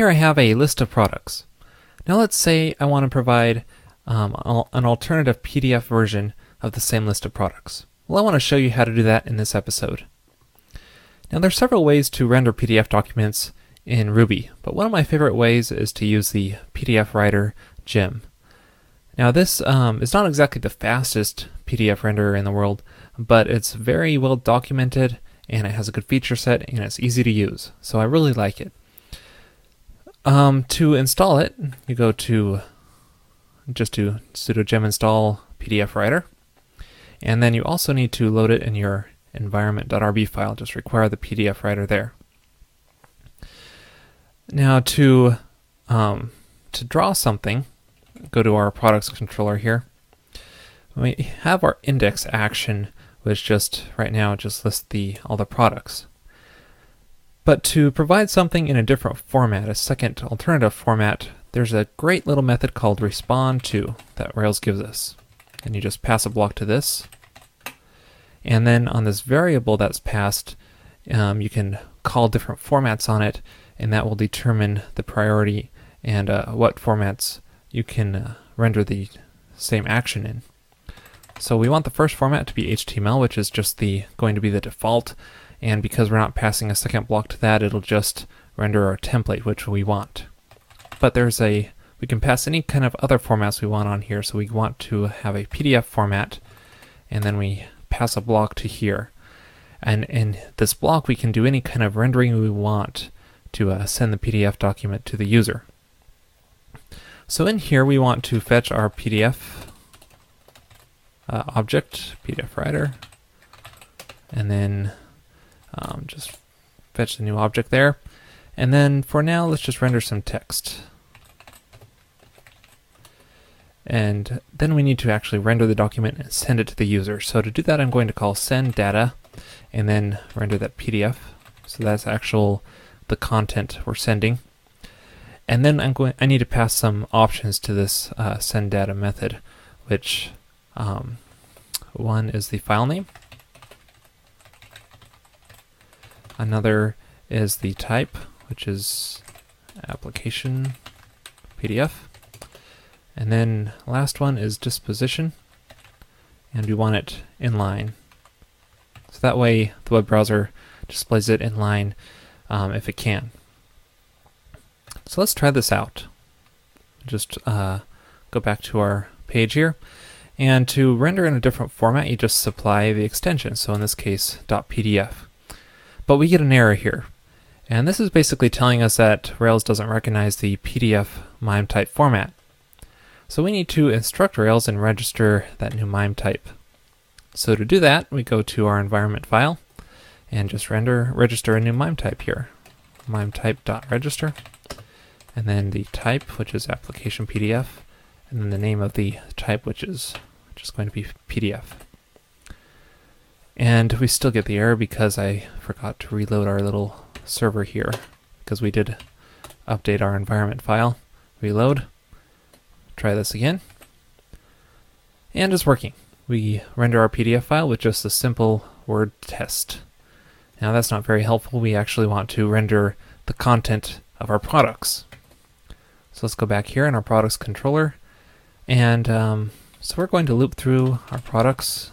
Here I have a list of products. Now let's say I want to provide um, an alternative PDF version of the same list of products. Well, I want to show you how to do that in this episode. Now there are several ways to render PDF documents in Ruby, but one of my favorite ways is to use the PDF Writer gem. Now this um, is not exactly the fastest PDF renderer in the world, but it's very well documented and it has a good feature set and it's easy to use, so I really like it. Um, to install it, you go to just to sudo gem install PDF writer, and then you also need to load it in your environment.rb file. Just require the PDF writer there. Now to um, to draw something, go to our products controller here. We have our index action, which just right now just lists the all the products. But to provide something in a different format, a second alternative format, there's a great little method called respond to that Rails gives us. And you just pass a block to this. And then on this variable that's passed, um, you can call different formats on it, and that will determine the priority and uh, what formats you can uh, render the same action in. So we want the first format to be HTML, which is just the going to be the default, and because we're not passing a second block to that, it'll just render our template, which we want. But there's a, we can pass any kind of other formats we want on here, so we want to have a PDF format, and then we pass a block to here. And in this block, we can do any kind of rendering we want to uh, send the PDF document to the user. So in here, we want to fetch our PDF uh, object, PDF writer, and then um, just fetch the new object there. And then for now, let's just render some text. And then we need to actually render the document and send it to the user. So to do that, I'm going to call send data and then render that PDF. So that's actual the content we're sending. And then I'm going I need to pass some options to this uh, send data method, which um, one is the file name. Another is the type, which is application PDF. And then last one is disposition, and we want it inline. So that way the web browser displays it inline um, if it can. So let's try this out. Just uh, go back to our page here. And to render in a different format, you just supply the extension. So in this case, .pdf. But we get an error here. And this is basically telling us that Rails doesn't recognize the PDF MIME type format. So we need to instruct Rails and register that new MIME type. So to do that, we go to our environment file and just render register a new MIME type here. MIME type.register. And then the type, which is application PDF, and then the name of the type, which is just going to be PDF. And we still get the error because I forgot to reload our little server here because we did update our environment file. Reload. Try this again. And it's working. We render our PDF file with just a simple word test. Now that's not very helpful. We actually want to render the content of our products. So let's go back here in our products controller. And um, so we're going to loop through our products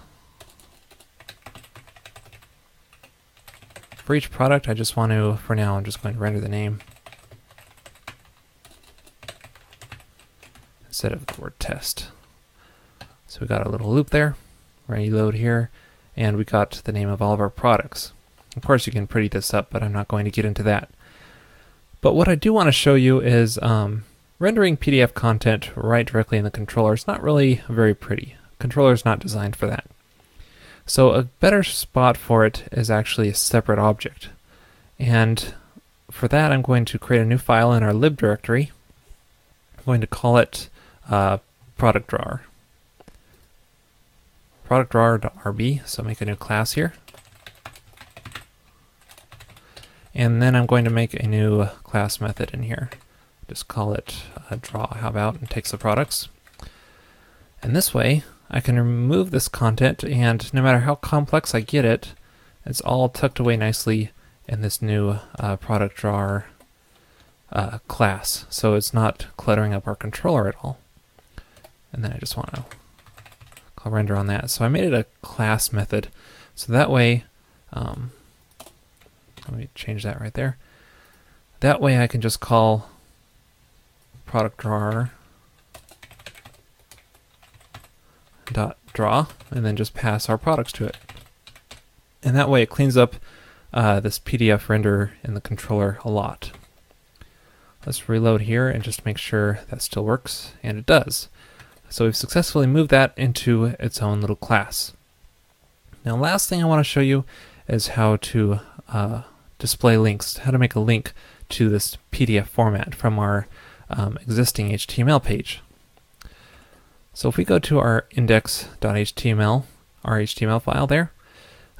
For each product, I just want to, for now, I'm just going to render the name instead of the word test. So we got a little loop there, reload here, and we got the name of all of our products. Of course, you can pretty this up, but I'm not going to get into that. But what I do want to show you is um, rendering PDF content right directly in the controller is not really very pretty. Controller is not designed for that. So a better spot for it is actually a separate object. And for that, I'm going to create a new file in our lib directory. I'm going to call it uh, product drawer. Product drawer.rb, so make a new class here. And then I'm going to make a new class method in here. Just call it uh, draw how about and takes the products. And this way, I can remove this content and no matter how complex I get it, it's all tucked away nicely in this new uh, product drawer uh, class, so it's not cluttering up our controller at all. And then I just want to call render on that. So I made it a class method, so that way, um, let me change that right there. That way I can just call product drawer draw and then just pass our products to it. And that way it cleans up uh, this PDF render in the controller a lot. Let's reload here and just make sure that still works, and it does. So we've successfully moved that into its own little class. Now last thing I want to show you is how to uh, display links, how to make a link to this PDF format from our um, existing HTML page. So if we go to our index.html, our HTML file there,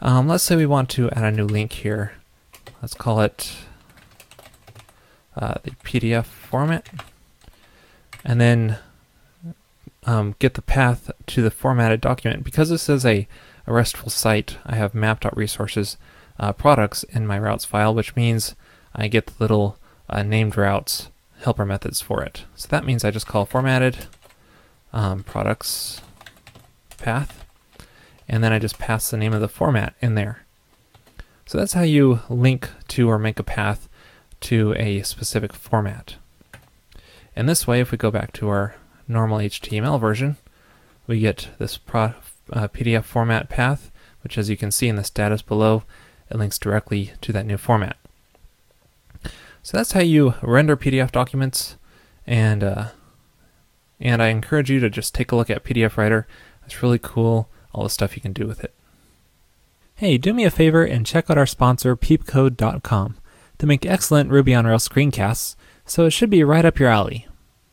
um, let's say we want to add a new link here. Let's call it uh, the PDF format, and then um, get the path to the formatted document. Because this is a, a RESTful site, I have map.resources uh, products in my routes file, which means I get the little uh, named routes helper methods for it. So that means I just call formatted um, products path and then I just pass the name of the format in there. So that's how you link to or make a path to a specific format. And this way, if we go back to our normal HTML version, we get this pro, uh, PDF format path, which as you can see in the status below, it links directly to that new format. So that's how you render PDF documents, and uh, and I encourage you to just take a look at PDF Writer. It's really cool all the stuff you can do with it. Hey, do me a favor and check out our sponsor, peepcode.com. They make excellent Ruby on Rails screencasts, so it should be right up your alley.